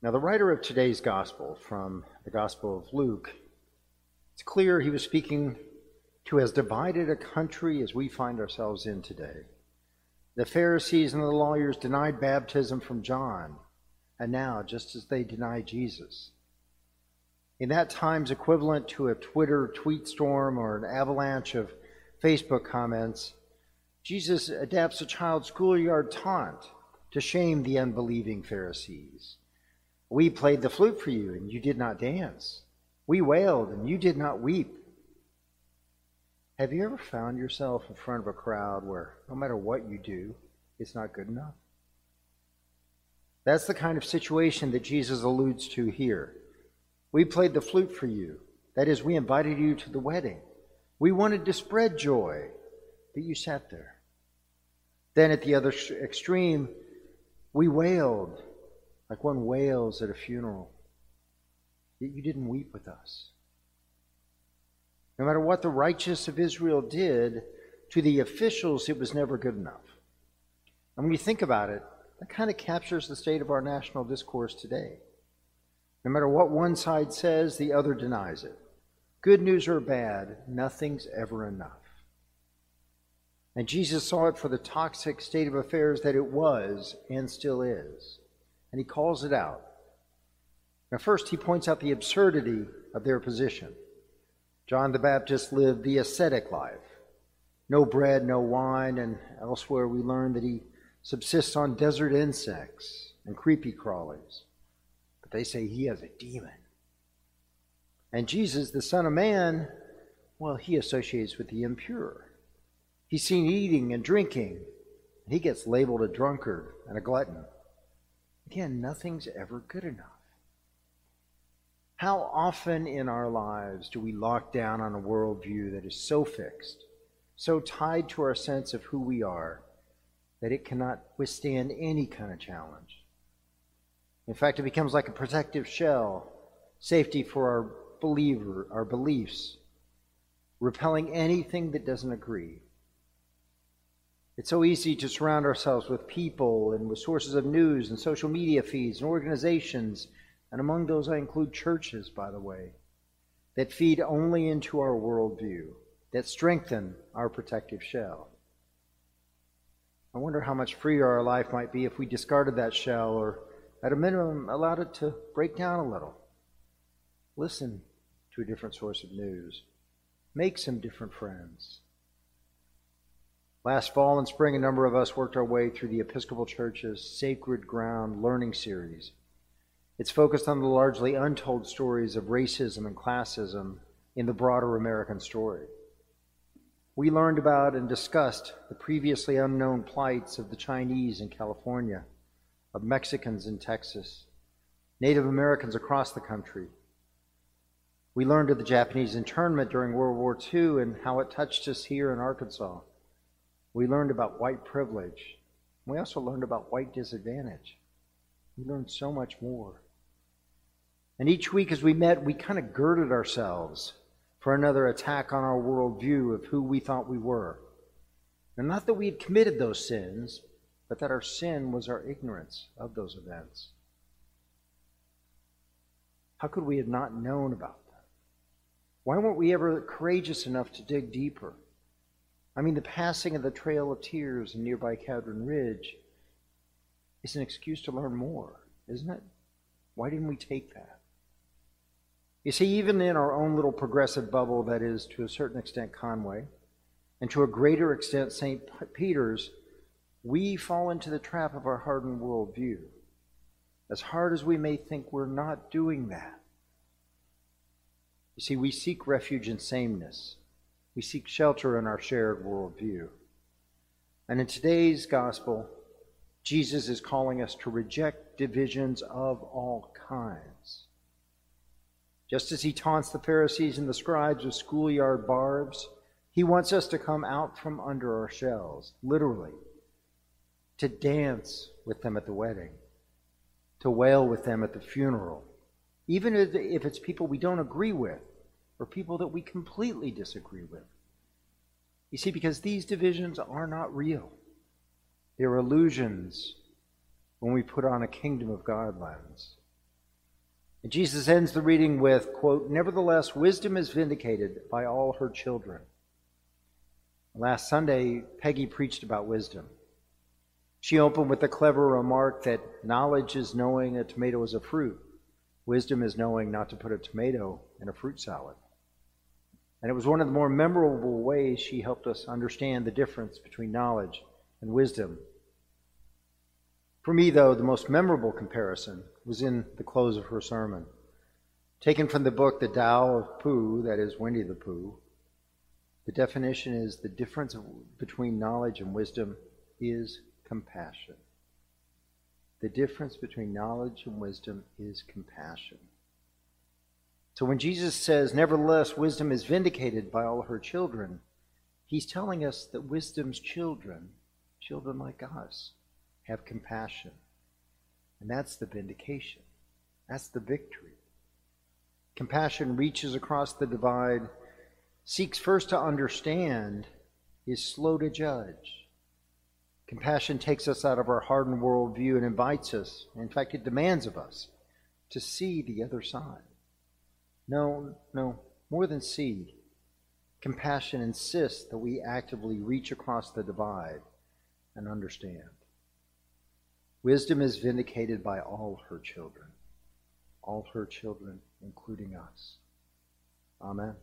Now, the writer of today's gospel, from the Gospel of Luke, it's clear he was speaking to as divided a country as we find ourselves in today. The Pharisees and the lawyers denied baptism from John, and now, just as they deny Jesus. In that time's equivalent to a Twitter tweet storm or an avalanche of Facebook comments, Jesus adapts a child's schoolyard taunt to shame the unbelieving Pharisees. We played the flute for you, and you did not dance. We wailed, and you did not weep. Have you ever found yourself in front of a crowd where no matter what you do, it's not good enough? That's the kind of situation that Jesus alludes to here. We played the flute for you. That is, we invited you to the wedding. We wanted to spread joy, but you sat there. Then at the other extreme, we wailed like one wails at a funeral. Yet you didn't weep with us. No matter what the righteous of Israel did, to the officials it was never good enough. And when you think about it, that kind of captures the state of our national discourse today. No matter what one side says, the other denies it. Good news or bad, nothing's ever enough. And Jesus saw it for the toxic state of affairs that it was and still is. And he calls it out. Now, first, he points out the absurdity of their position. John the Baptist lived the ascetic life no bread, no wine, and elsewhere we learn that he subsists on desert insects and creepy crawlies. But they say he has a demon. And Jesus, the Son of Man, well, he associates with the impure. He's seen eating and drinking, and he gets labeled a drunkard and a glutton. Again, nothing's ever good enough. How often in our lives do we lock down on a worldview that is so fixed, so tied to our sense of who we are, that it cannot withstand any kind of challenge? In fact, it becomes like a protective shell, safety for our believer, our beliefs, repelling anything that doesn't agree. It's so easy to surround ourselves with people and with sources of news and social media feeds and organizations, and among those I include churches, by the way, that feed only into our worldview, that strengthen our protective shell. I wonder how much freer our life might be if we discarded that shell or, at a minimum, allowed it to break down a little. Listen to a different source of news. Make some different friends. Last fall and spring, a number of us worked our way through the Episcopal Church's Sacred Ground Learning Series. It's focused on the largely untold stories of racism and classism in the broader American story. We learned about and discussed the previously unknown plights of the Chinese in California, of Mexicans in Texas, Native Americans across the country. We learned of the Japanese internment during World War II and how it touched us here in Arkansas. We learned about white privilege. We also learned about white disadvantage. We learned so much more. And each week as we met, we kind of girded ourselves for another attack on our worldview of who we thought we were. And not that we had committed those sins, but that our sin was our ignorance of those events. How could we have not known about them? Why weren't we ever courageous enough to dig deeper? I mean, the passing of the Trail of Tears in nearby Cadron Ridge is an excuse to learn more, isn't it? Why didn't we take that? You see, even in our own little progressive bubble that is, to a certain extent, Conway, and to a greater extent, St. Peter's, we fall into the trap of our hardened worldview. As hard as we may think, we're not doing that. You see, we seek refuge in sameness. We seek shelter in our shared worldview. And in today's gospel, Jesus is calling us to reject divisions of all kinds. Just as he taunts the Pharisees and the scribes with schoolyard barbs, he wants us to come out from under our shells, literally, to dance with them at the wedding, to wail with them at the funeral, even if it's people we don't agree with or people that we completely disagree with. You see, because these divisions are not real, they're illusions when we put on a kingdom of God lens. And Jesus ends the reading with, quote, Nevertheless, wisdom is vindicated by all her children. Last Sunday, Peggy preached about wisdom. She opened with the clever remark that knowledge is knowing a tomato is a fruit. Wisdom is knowing not to put a tomato in a fruit salad. And it was one of the more memorable ways she helped us understand the difference between knowledge and wisdom. For me, though, the most memorable comparison was in the close of her sermon. Taken from the book The Tao of Pooh, that is Winnie the Pooh, the definition is the difference between knowledge and wisdom is compassion. The difference between knowledge and wisdom is compassion. So when Jesus says, Nevertheless, wisdom is vindicated by all her children, he's telling us that wisdom's children, children like us, have compassion. And that's the vindication. That's the victory. Compassion reaches across the divide, seeks first to understand, is slow to judge. Compassion takes us out of our hardened worldview and invites us, in fact, it demands of us, to see the other side. No, no, more than see. Compassion insists that we actively reach across the divide and understand. Wisdom is vindicated by all her children, all her children, including us. Amen.